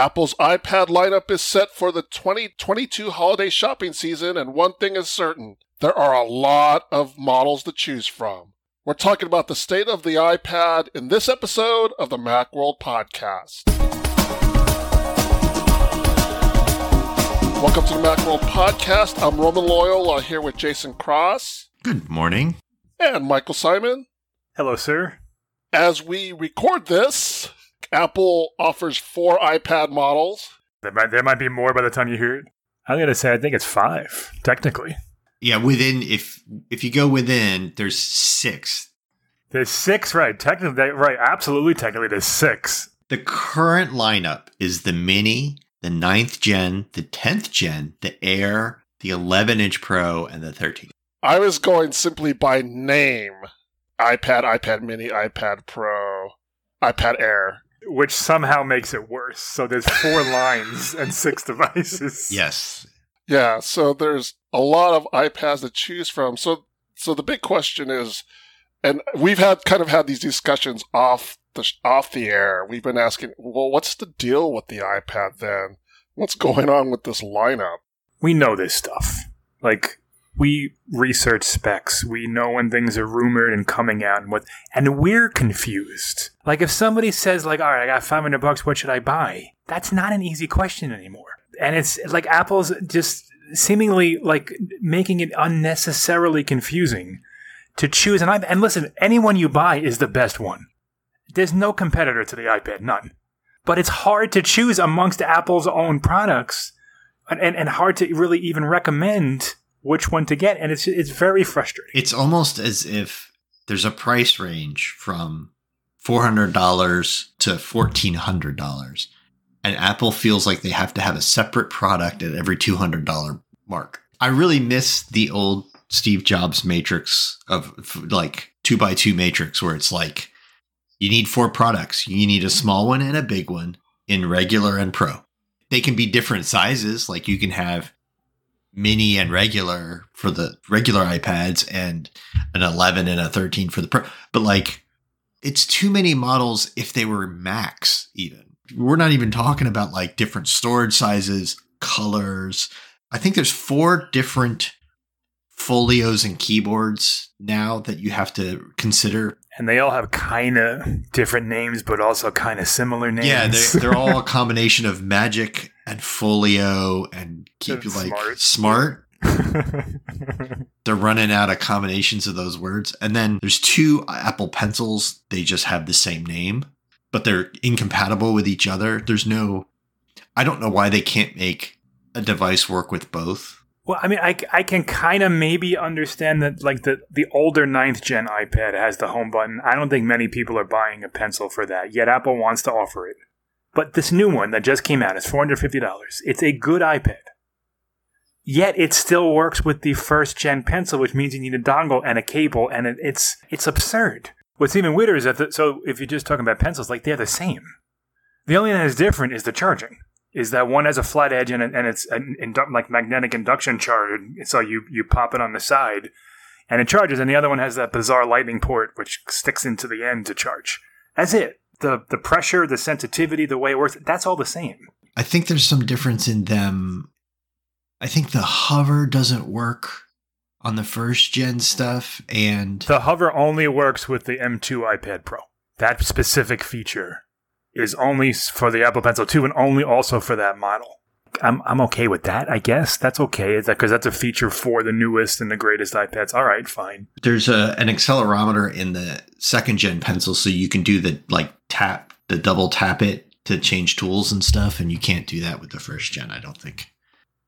Apple's iPad lineup is set for the 2022 holiday shopping season, and one thing is certain there are a lot of models to choose from. We're talking about the state of the iPad in this episode of the Macworld Podcast. Welcome to the Macworld Podcast. I'm Roman Loyal uh, here with Jason Cross. Good morning. And Michael Simon. Hello, sir. As we record this, Apple offers four iPad models. There might, there might be more by the time you hear it. I'm going to say I think it's five, technically. Yeah, within if if you go within, there's six. There's six, right? Technically, right? Absolutely, technically, there's six. The current lineup is the Mini, the 9th Gen, the 10th Gen, the Air, the 11 inch Pro, and the 13. I was going simply by name iPad, iPad Mini, iPad Pro, iPad Air. Which somehow makes it worse. So there's four lines and six devices. Yes. Yeah, so there's a lot of iPads to choose from. So so the big question is and we've had kind of had these discussions off the off the air. We've been asking, well, what's the deal with the iPad then? What's going on with this lineup? We know this stuff. Like we research specs. We know when things are rumored and coming out and what and we're confused. Like if somebody says like, "All right, I got 500 bucks, what should I buy?" That's not an easy question anymore. And it's like Apple's just seemingly like making it unnecessarily confusing to choose an iPad. And listen, anyone you buy is the best one. There's no competitor to the iPad, none. But it's hard to choose amongst Apple's own products and, and, and hard to really even recommend which one to get. And it's, it's very frustrating. It's almost as if there's a price range from $400 to $1,400. And Apple feels like they have to have a separate product at every $200 mark. I really miss the old Steve Jobs matrix of like two by two matrix where it's like you need four products. You need a small one and a big one in regular and pro. They can be different sizes. Like you can have mini and regular for the regular iPads and an 11 and a 13 for the pro. But like it's too many models if they were max even. We're not even talking about like different storage sizes, colors. I think there's four different folios and keyboards now that you have to consider. And they all have kind of different names, but also kind of similar names. Yeah, they're, they're all a combination of magic and folio and keep And like smart. smart. They're running out of combinations of those words. And then there's two Apple Pencils. They just have the same name, but they're incompatible with each other. There's no, I don't know why they can't make a device work with both. Well, I mean, I, I can kind of maybe understand that, like, the, the older ninth gen iPad has the home button. I don't think many people are buying a pencil for that, yet Apple wants to offer it. But this new one that just came out is $450. It's a good iPad. Yet it still works with the first gen pencil, which means you need a dongle and a cable, and it, it's it's absurd. What's even weirder is that, the, so if you're just talking about pencils, like, they're the same. The only thing that is different is the charging is that one has a flat edge and, and it's an indu- like magnetic induction charge. So you, you pop it on the side and it charges, and the other one has that bizarre lightning port which sticks into the end to charge. That's it. The the pressure, the sensitivity, the way it works, that's all the same. I think there's some difference in them. I think the hover doesn't work on the first gen stuff, and The hover only works with the M2 iPad Pro. That specific feature is only for the Apple Pencil 2 and only also for that model. I'm I'm okay with that, I guess. That's okay. Is that because that's a feature for the newest and the greatest iPads? All right, fine. there's a an accelerometer in the second gen pencil, so you can do the like tap, the double tap it to change tools and stuff, and you can't do that with the first gen, I don't think.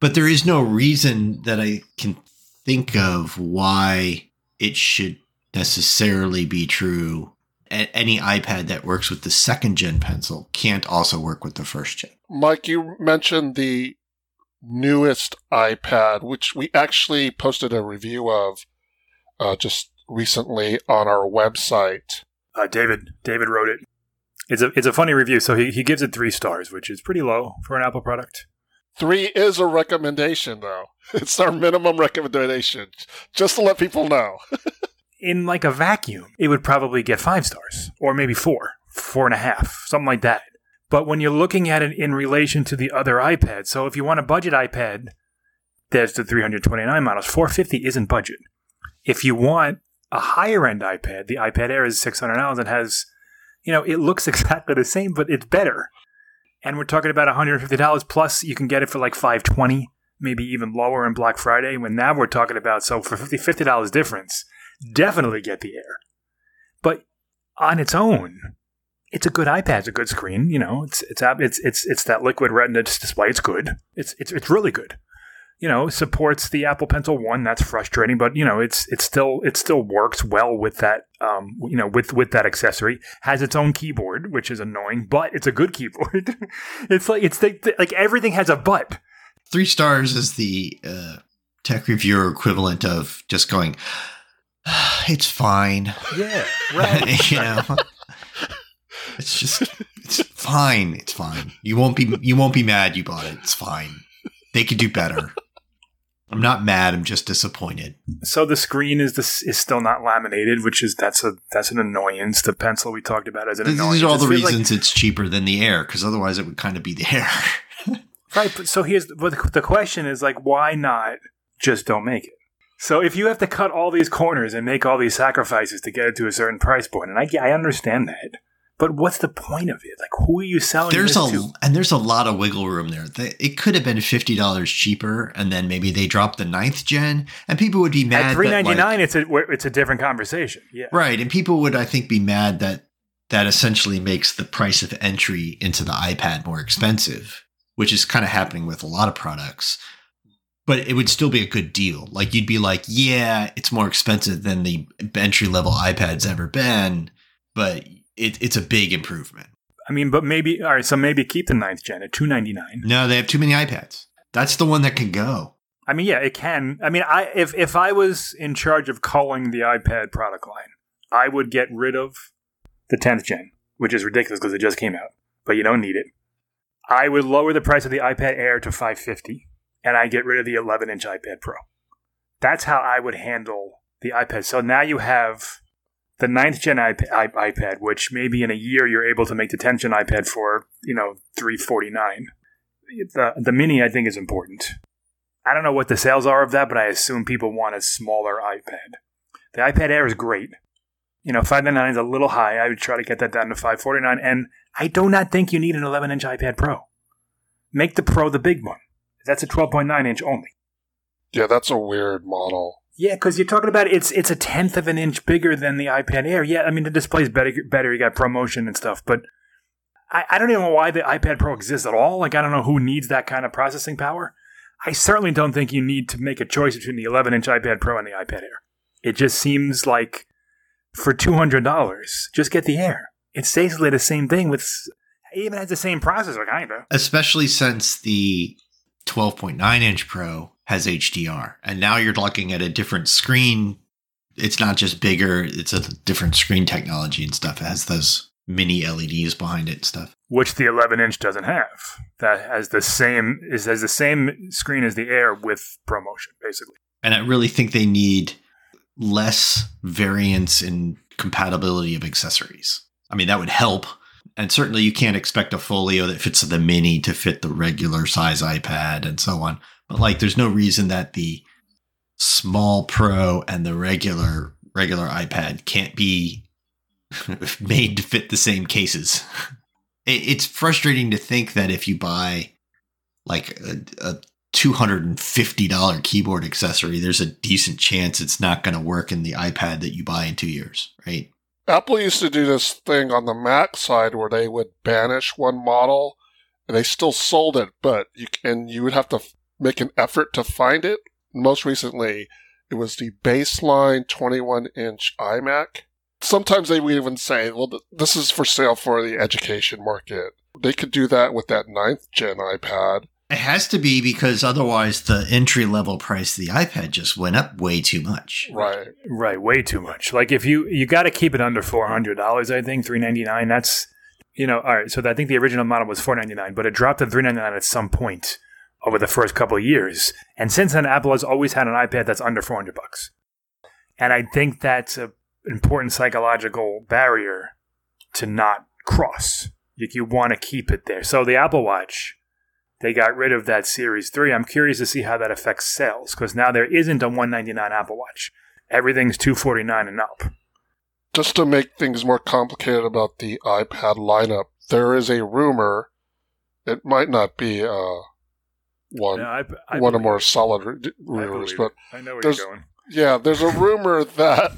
But there is no reason that I can think of why it should necessarily be true. Any iPad that works with the second gen pencil can't also work with the first gen. Mike, you mentioned the newest iPad, which we actually posted a review of uh, just recently on our website. Uh, David David wrote it. It's a it's a funny review. So he, he gives it three stars, which is pretty low for an Apple product. Three is a recommendation, though. It's our minimum recommendation, just to let people know. In like a vacuum, it would probably get five stars or maybe four, four and a half, something like that. But when you're looking at it in relation to the other iPads, so if you want a budget iPad, there's the 329 models. 450 isn't budget. If you want a higher end iPad, the iPad Air is $600 and has, you know, it looks exactly the same, but it's better. And we're talking about $150 plus you can get it for like 520 maybe even lower in Black Friday. When now we're talking about, so for 50 $50 difference, definitely get the Air. But on its own, it's a good iPad. It's a good screen. You know, it's it's it's it's it's that liquid retina display. It's good. It's it's it's really good. You know, supports the Apple Pencil one. That's frustrating, but you know, it's it's still it still works well with that. Um, you know, with with that accessory, has its own keyboard, which is annoying, but it's a good keyboard. it's like it's the, like everything has a but. Three stars is the uh, tech reviewer equivalent of just going. It's fine. Yeah, right. you know. It's just it's fine. It's fine. You won't be you won't be mad you bought it. It's fine. They could do better. I'm not mad. I'm just disappointed. So the screen is this is still not laminated, which is that's a that's an annoyance. The pencil we talked about is an These annoyance. are all the reasons it's cheaper than the Air, because otherwise it would kind of be the Air. Right. But so here's but the, the question is like, why not just don't make it? So if you have to cut all these corners and make all these sacrifices to get it to a certain price point, and I I understand that, but what's the point of it? Like, who are you selling there's this a to? and there's a lot of wiggle room there. It could have been fifty dollars cheaper, and then maybe they dropped the ninth gen, and people would be mad. At three that, like- it's a it's a different conversation. Yeah. Right. And people would, I think, be mad that that essentially makes the price of entry into the iPad more expensive, which is kind of happening with a lot of products. But it would still be a good deal. Like you'd be like, yeah, it's more expensive than the entry level iPad's ever been, but it, it's a big improvement. I mean, but maybe all right. So maybe keep the ninth gen at two ninety nine. No, they have too many iPads. That's the one that can go. I mean, yeah, it can. I mean, I if if I was in charge of calling the iPad product line, I would get rid of the 10th gen, which is ridiculous because it just came out, but you don't need it. I would lower the price of the iPad Air to 550 and I get rid of the 11 inch iPad Pro. That's how I would handle the iPad. So now you have the 9th gen iP- i- iPad, which maybe in a year you're able to make the 10th gen iPad for, you know, 349. The, the mini I think is important. I don't know what the sales are of that, but I assume people want a smaller iPad. The iPad Air is great. You know, 599 is a little high. I would try to get that down to 549 and I do not think you need an 11 inch iPad Pro. Make the Pro the big one. That's a 12.9 inch only. Yeah, that's a weird model. Yeah, because you're talking about it's it's a tenth of an inch bigger than the iPad Air. Yeah, I mean the display's better. Better, you got ProMotion and stuff, but I, I don't even know why the iPad Pro exists at all. Like I don't know who needs that kind of processing power. I certainly don't think you need to make a choice between the 11 inch iPad Pro and the iPad Air. It just seems like for two hundred dollars, just get the Air. It's basically the same thing with. It even has the same processor, kinda. especially since the 12.9 inch Pro has HDR, and now you're looking at a different screen. It's not just bigger; it's a different screen technology and stuff. It has those mini LEDs behind it and stuff. which the 11 inch doesn't have. That has the same is has the same screen as the Air with ProMotion, basically. And I really think they need less variance in compatibility of accessories. I mean, that would help. And certainly you can't expect a folio that fits the mini to fit the regular size iPad and so on. But like there's no reason that the small pro and the regular regular iPad can't be made to fit the same cases. It, it's frustrating to think that if you buy like a, a $250 keyboard accessory, there's a decent chance it's not going to work in the iPad that you buy in two years, right? Apple used to do this thing on the Mac side where they would banish one model, and they still sold it, but you and you would have to make an effort to find it. Most recently, it was the baseline 21 inch iMac. Sometimes they would even say, "Well, th- this is for sale for the education market." They could do that with that ninth gen iPad. It has to be because otherwise the entry level price of the iPad just went up way too much. Right. Right, way too much. Like if you you got to keep it under four hundred dollars, I think three ninety nine. That's you know all right. So I think the original model was four ninety nine, but it dropped to three ninety nine at some point over the first couple of years. And since then, Apple has always had an iPad that's under four hundred bucks. And I think that's an important psychological barrier to not cross. You, you want to keep it there. So the Apple Watch, they got rid of that Series 3. I'm curious to see how that affects sales because now there isn't a 199 Apple Watch. Everything's 249 and up. Just to make things more complicated about the iPad lineup, there is a rumor. It might not be uh, one Yeah, I, I one of more solid rumors, but. I know where you're going. yeah, there's a rumor that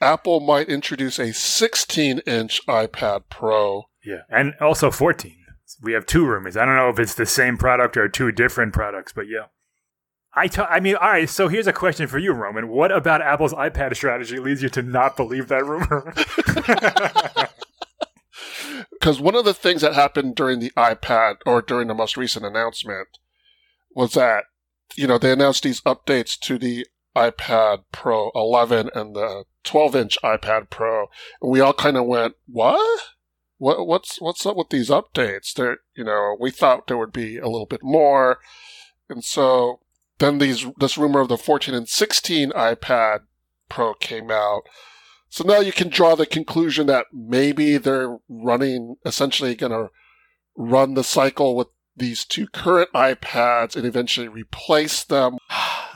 Apple might introduce a 16-inch iPad Pro. Yeah, and also 14. We have two rumors. I don't know if it's the same product or two different products, but yeah. I t- I mean, all right. So here's a question for you, Roman. What about Apple's iPad strategy leads you to not believe that rumor? Because one of the things that happened during the iPad or during the most recent announcement was that, you know, they announced these updates to the iPad Pro 11 and the 12 inch iPad Pro. And we all kind of went, what? What, what's, what's up with these updates? There, you know, we thought there would be a little bit more. And so then these, this rumor of the 14 and 16 iPad Pro came out. So now you can draw the conclusion that maybe they're running, essentially going to run the cycle with these two current iPads and eventually replace them.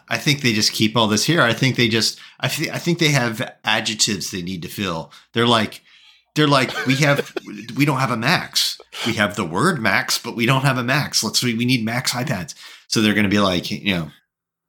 I think they just keep all this here. I think they just, I, th- I think they have adjectives they need to fill. They're like, they're like, we have, we don't have a max. We have the word max, but we don't have a max. Let's, we, we need max iPads. So they're going to be like, you know,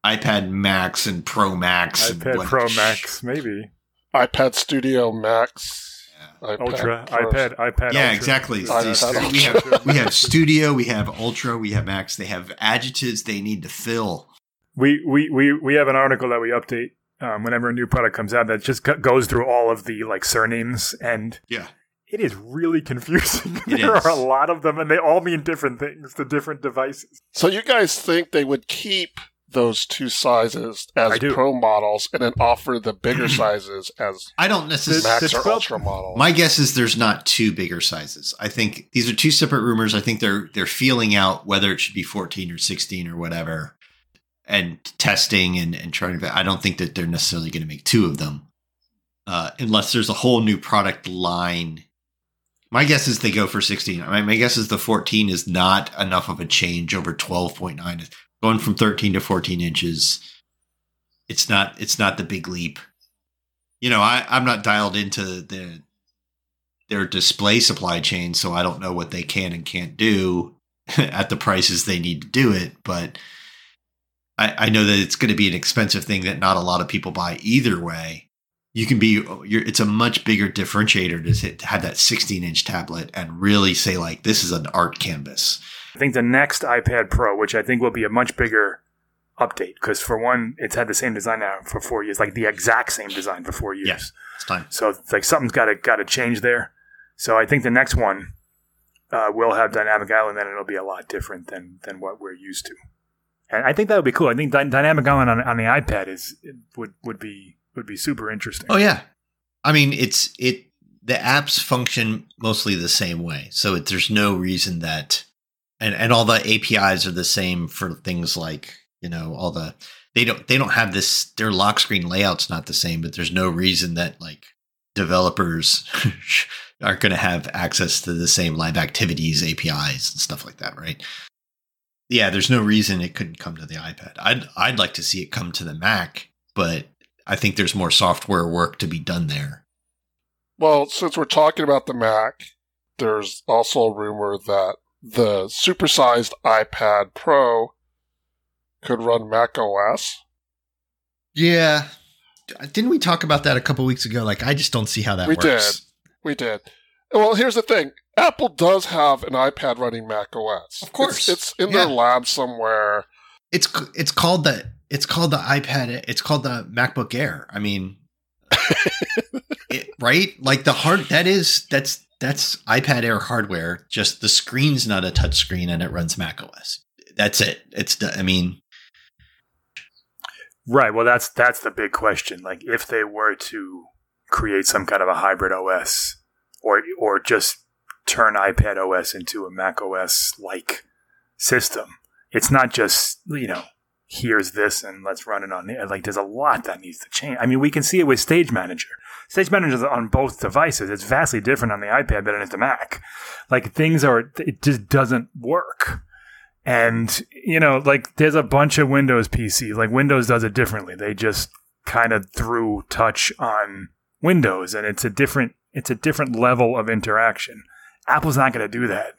iPad Max and Pro Max. iPad what- Pro Max, maybe iPad Studio Max, iPad Ultra, Pro. iPad, iPad. Yeah, Ultra. exactly. iPad These- Ultra. we have we have Studio, we have Ultra, we have Max. They have adjectives they need to fill. We, we, we, we have an article that we update um, whenever a new product comes out that just go- goes through all of the like surnames and Yeah. it is really confusing. It there is. are a lot of them and they all mean different things to different devices. So you guys think they would keep those two sizes as. Pro models and then offer the bigger sizes as I don't necessarily. Max or Ultra models? My guess is there's not two bigger sizes. I think these are two separate rumors. I think they're they're feeling out whether it should be 14 or 16 or whatever, and testing and and trying to. I don't think that they're necessarily going to make two of them, uh, unless there's a whole new product line. My guess is they go for 16. I mean, my guess is the 14 is not enough of a change over 12.9. Going from 13 to 14 inches, it's not it's not the big leap. You know, I, I'm not dialed into the their display supply chain, so I don't know what they can and can't do at the prices they need to do it. But I, I know that it's going to be an expensive thing that not a lot of people buy either way. You can be, it's a much bigger differentiator to, to have that 16 inch tablet and really say like this is an art canvas. I think the next iPad Pro, which I think will be a much bigger update, because for one, it's had the same design now for four years, like the exact same design for four years. Yeah. It's time. So it's like something's got to got to change there. So I think the next one uh, will have dynamic island, and it'll be a lot different than than what we're used to. And I think that would be cool. I think dy- dynamic island on, on the iPad is would would be would be super interesting. Oh yeah, I mean it's it. The apps function mostly the same way, so it, there's no reason that, and and all the APIs are the same for things like you know all the they don't they don't have this their lock screen layout's not the same, but there's no reason that like developers aren't going to have access to the same live activities APIs and stuff like that, right? Yeah, there's no reason it couldn't come to the iPad. I'd I'd like to see it come to the Mac, but I think there's more software work to be done there. Well, since we're talking about the Mac, there's also a rumor that the supersized iPad Pro could run Mac OS. Yeah. Didn't we talk about that a couple weeks ago? Like, I just don't see how that We works. We did. Well, here's the thing. Apple does have an iPad running Mac OS. Of course. It's, it's in Yeah. their lab somewhere. It's it's called the it's called the iPad. It's called the MacBook Air. I mean, it, right? Like the hard that is that's that's iPad Air hardware. Just the screen's not a touch screen and it runs Mac OS. That's it. It's I mean, Right. Well, that's that's the big question. Like, if they were to create some kind of a hybrid OS, or or just turn iPad OS into a Mac OS like system, it's not just you know here's this and let's run it on there. Like there's a lot that needs to change. I mean, we can see it with Stage Manager. Stage Manager on both devices. It's vastly different on the iPad than it is the Mac. Like things are, it just doesn't work. And, you know, like there's a bunch of Windows PCs. Like Windows does it differently. They just kind of threw touch on Windows and it's a different, it's a different level of interaction. Apple's not going to do that.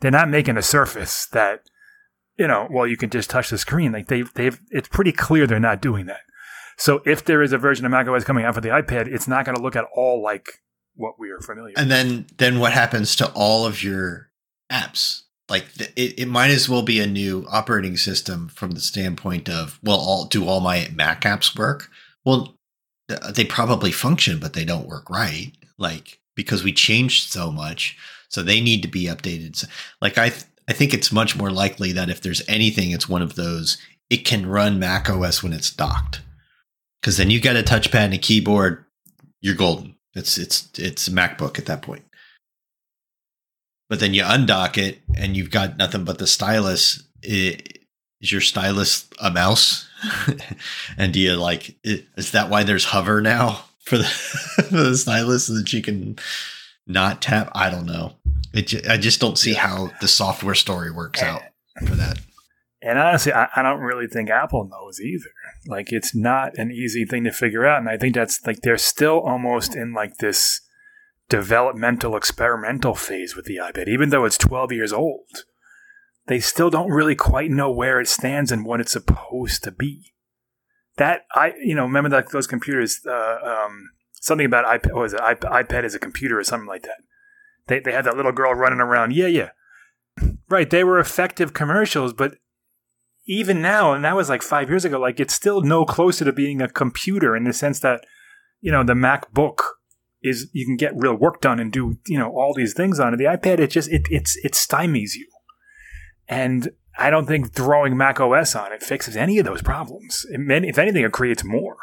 They're not making a surface that, you know, well, you can just touch the screen. Like they've, they've, it's pretty clear they're not doing that. So if there is a version of macOS coming out for the iPad, it's not going to look at all like what we are familiar. And then, then what happens to all of your apps? Like it, it might as well be a new operating system from the standpoint of, well, all do all my Mac apps work? Well, they probably function, but they don't work right. Like because we changed so much, so they need to be updated. So, Like I, I think it's much more likely that if there's anything, it's one of those. It can run Mac OS when it's docked, because then you got a touchpad and a keyboard. You're golden. It's it's it's a MacBook at that point. But then you undock it and you've got nothing but the stylus. It, is your stylus a mouse? and do you like? Is that why there's hover now for the for the stylus so that you can not tap? I don't know. It, I just don't see how the software story works out for that. And honestly, I, I, don't really think Apple knows either. Like, it's not an easy thing to figure out. And I think that's like they're still almost in like this developmental experimental phase with the iPad, even though it's 12 years old. They still don't really quite know where it stands and what it's supposed to be. That I, you know, remember that those computers, uh, um, something about iPad, was it iPad as a computer or something like that they, they had that little girl running around. Yeah, yeah. Right. They were effective commercials, but even now, and that was like five years ago, like it's still no closer to being a computer in the sense that, you know, the MacBook is you can get real work done and do, you know, all these things on it. The iPad, it just it it's it stymies you. And I don't think throwing Mac OS on it fixes any of those problems. if anything, it creates more.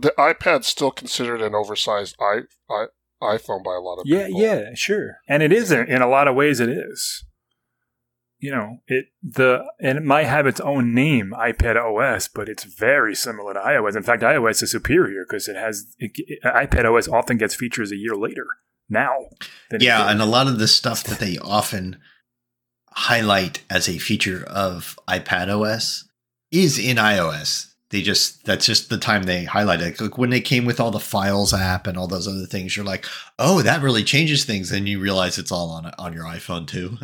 The iPad's still considered an oversized i, I iPhone by a lot of yeah, people. Yeah, yeah, sure. And it is in a lot of ways. It is. You know, it the and it might have its own name, iPad OS, but it's very similar to iOS. In fact, iOS is superior because it has it, iPad OS often gets features a year later now. Yeah, and a lot of the stuff that they often highlight as a feature of iPad OS is in iOS they just that's just the time they highlight it. Like when they came with all the files app and all those other things, you're like, oh, that really changes things. And you realize it's all on on your iPhone too.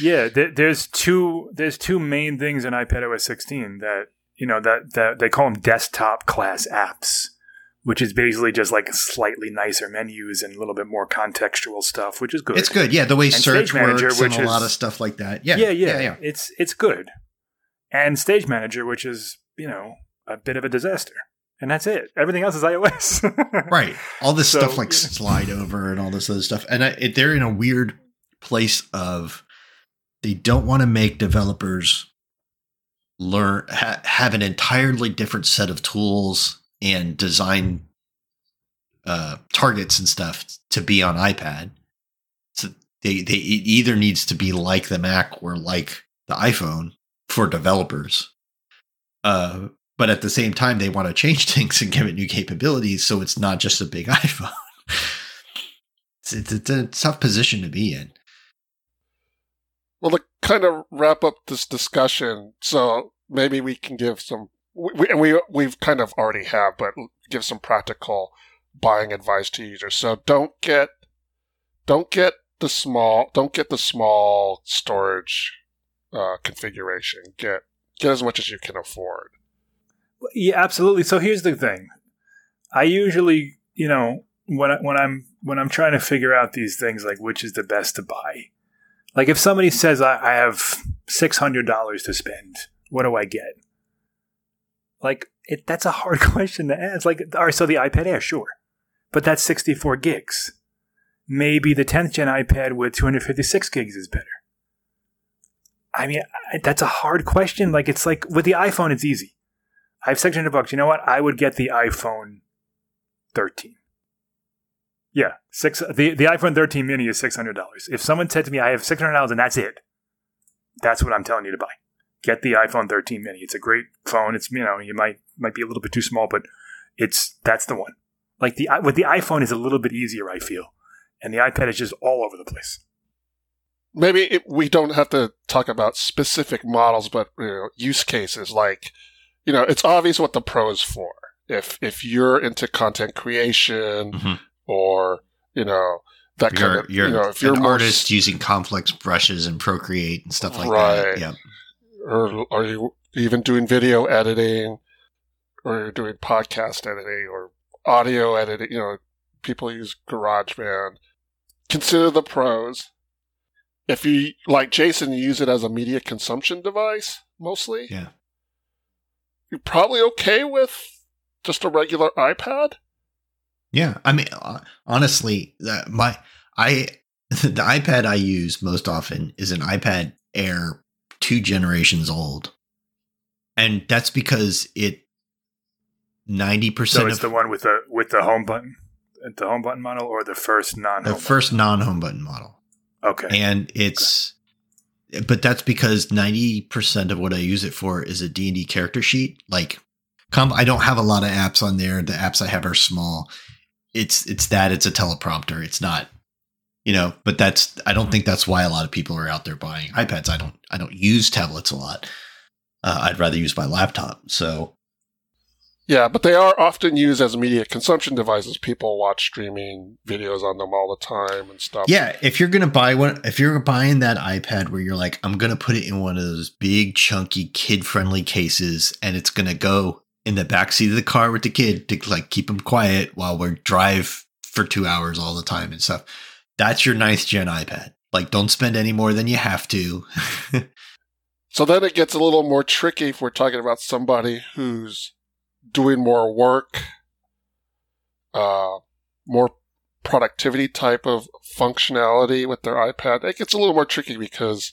yeah, there's two there's two main things in iPad OS 16 that you know that that they call them desktop class apps, which is basically just like slightly nicer menus and a little bit more contextual stuff, which is good. It's good, yeah. The way and search Manager, works and a is, lot of stuff like that. Yeah, yeah, yeah, yeah, yeah. It's it's good. And Stage Manager, which is you know, a bit of a disaster. And that's it. Everything else is iOS. right. All this so, stuff like slide over and all this other stuff. And I, it, they're in a weird place of they don't want to make developers learn ha, have an entirely different set of tools and design uh, targets and stuff to be on iPad. So they they it either needs to be like the Mac or like the iPhone for developers uh, but at the same time, they want to change things and give it new capabilities, so it's not just a big iPhone. it's, it's, it's a tough position to be in. Well, to kind of wrap up this discussion, so maybe we can give some, we, we we've kind of already have, but give some practical buying advice to users. So don't get, don't get the small, don't get the small storage uh, configuration. Get get as much as you can afford. Yeah, absolutely. So here's the thing. I usually, you know, when I, when I'm when I'm trying to figure out these things, like which is the best to buy. Like if somebody says I, I have six hundred dollars to spend, what do I get? Like it, that's a hard question to ask. Like, all right, so the iPad Air, sure, but that's sixty four gigs. Maybe the tenth gen iPad with two hundred fifty six gigs is better. I mean, that's a hard question. Like, it's like with the iPhone, it's easy. I have 600 bucks. You know what? I would get the iPhone 13. Yeah, six. The, the iPhone 13 mini is $600. If someone said to me, I have $600 and that's it, that's what I'm telling you to buy. get the iPhone 13 mini. It's a great phone. It's you know you might might be a little bit too small, but it's that's the one. Like the with the iPhone is a little bit easier, I feel, and the iPad is just all over the place. Maybe it, we don't have to talk about specific models, but you know, use cases like, you know, it's obvious what the Pro is for. If if you're into content creation Mhm. or you know that You're, kind of you're you know if you're an artist using complex brushes and Procreate and stuff like Right. that. Yeah. or are you even doing video editing or you're doing podcast editing or audio editing you know people use garageband consider the pros if you like jason you use it as a media consumption device mostly? Yeah. you're probably okay with just a regular ipad? Yeah, I mean, uh, honestly, that my I the iPad I use most often is an iPad Air two generations old, and that's because it ninety So percent it's of the one with the with the home button, the home button model, or the first non the first non home button model, Okay. and it's. But that's because ninety percent of what I use it for is a D and D character sheet. Like, come, I don't have a lot of apps on there. The apps I have are small. It's it's that it's a teleprompter. It's not, you know. But that's I don't think that's why a lot of people are out there buying iPads. I don't I don't use tablets a lot. Uh, I'd rather use my laptop. So yeah but they are often used as media consumption devices people watch streaming videos on them all the time and stuff Yeah, if you're gonna buy one, if you're buying that iPad where you're like, I'm gonna put it in one of those big, chunky, kid-friendly cases, and it's gonna go in the back seat of the car with the kid to like keep him quiet while we drive for two hours all the time and stuff. That's your ninth gen iPad. Like, don't spend any more than you have to. So then it gets a little more tricky if we're talking about somebody who's doing more work, uh, more productivity type of functionality with their iPad. It gets a little more tricky because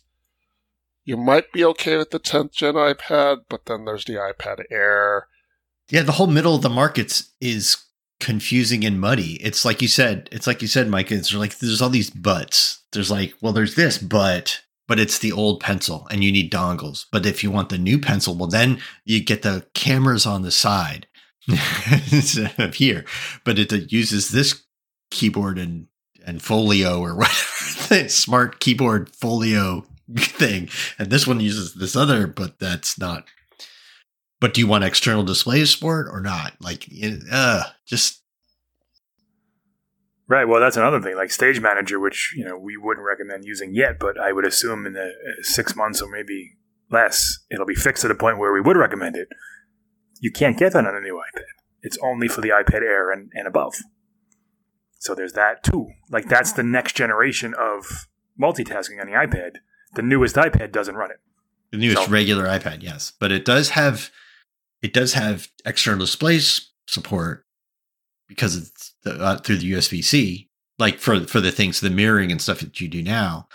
you might be okay with the 10th gen iPad, but then there's the iPad Air. yeah, the whole middle of the markets is confusing and muddy. It's like you said, it's like you said, Mike, it's like there's all these buts. There's like, well, there's this, but but it's the old pencil and you need dongles. But if you want the new pencil, well then you get the cameras on the side instead of here. But it uses this keyboard and and folio or whatever smart keyboard folio thing. And this one uses this other, but that's not but do you want external displays for it or not? Like, uh, just Right. Well, that's another thing. Like Stage Manager, which you know we wouldn't recommend using yet, but I would assume in the uh, six months or maybe less, it'll be fixed to the point where we would recommend it. You can't get that on a new iPad. It's only for the iPad Air and, and above. So there's that too. Like that's the next generation of multitasking on the iPad. The newest iPad doesn't run it. the newest So- regular iPad, yes, but it does have it does have external displays support because it's the, uh, through the USB C, like for for the things, the mirroring and stuff that you do now,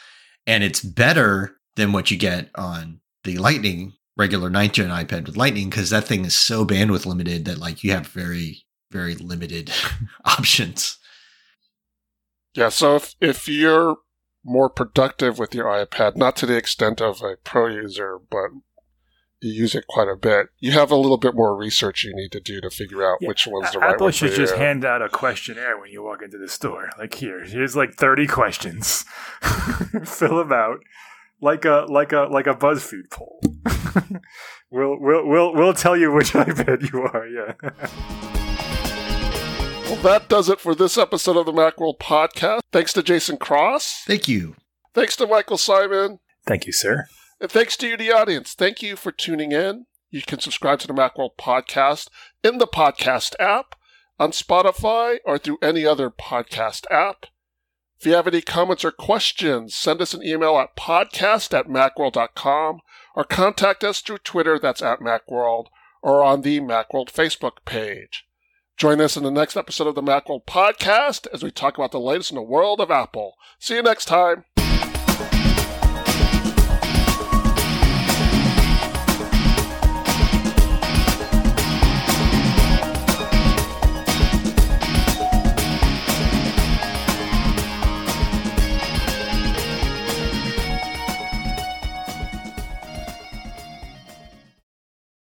and it's better than what you get on the Lightning regular ninth gen iPad with Lightning because that thing is so bandwidth limited that like you have very very limited options. Yeah, so if, if you're more productive with your iPad, not to the extent of a pro user, but you use it quite a bit, you have a little bit more research you need to do to figure out Yeah, which one's the A- right one. Apple one should for just you. hand out a questionnaire when you walk into the store. Like here, here's like thirty questions. Fill them out like a like a like a BuzzFeed poll. we'll we'll we'll we'll tell you which iPad you are. Yeah. Well, that does it for this episode of the Macworld Podcast. Thanks to Jason Cross. Thank you. Thanks to Michael Simon. Thank you, sir. And thanks to you, the audience. Thank you for tuning in. You can subscribe to the Macworld Podcast in the podcast app, on Spotify, or through any other podcast app. If you have any comments or questions, send us an email at podcast at macworld.com or contact us through Twitter, that's at Macworld, or on the Macworld Facebook page. Join us in the next episode of the Macworld Podcast as we talk about the latest in the world of Apple. See you next time.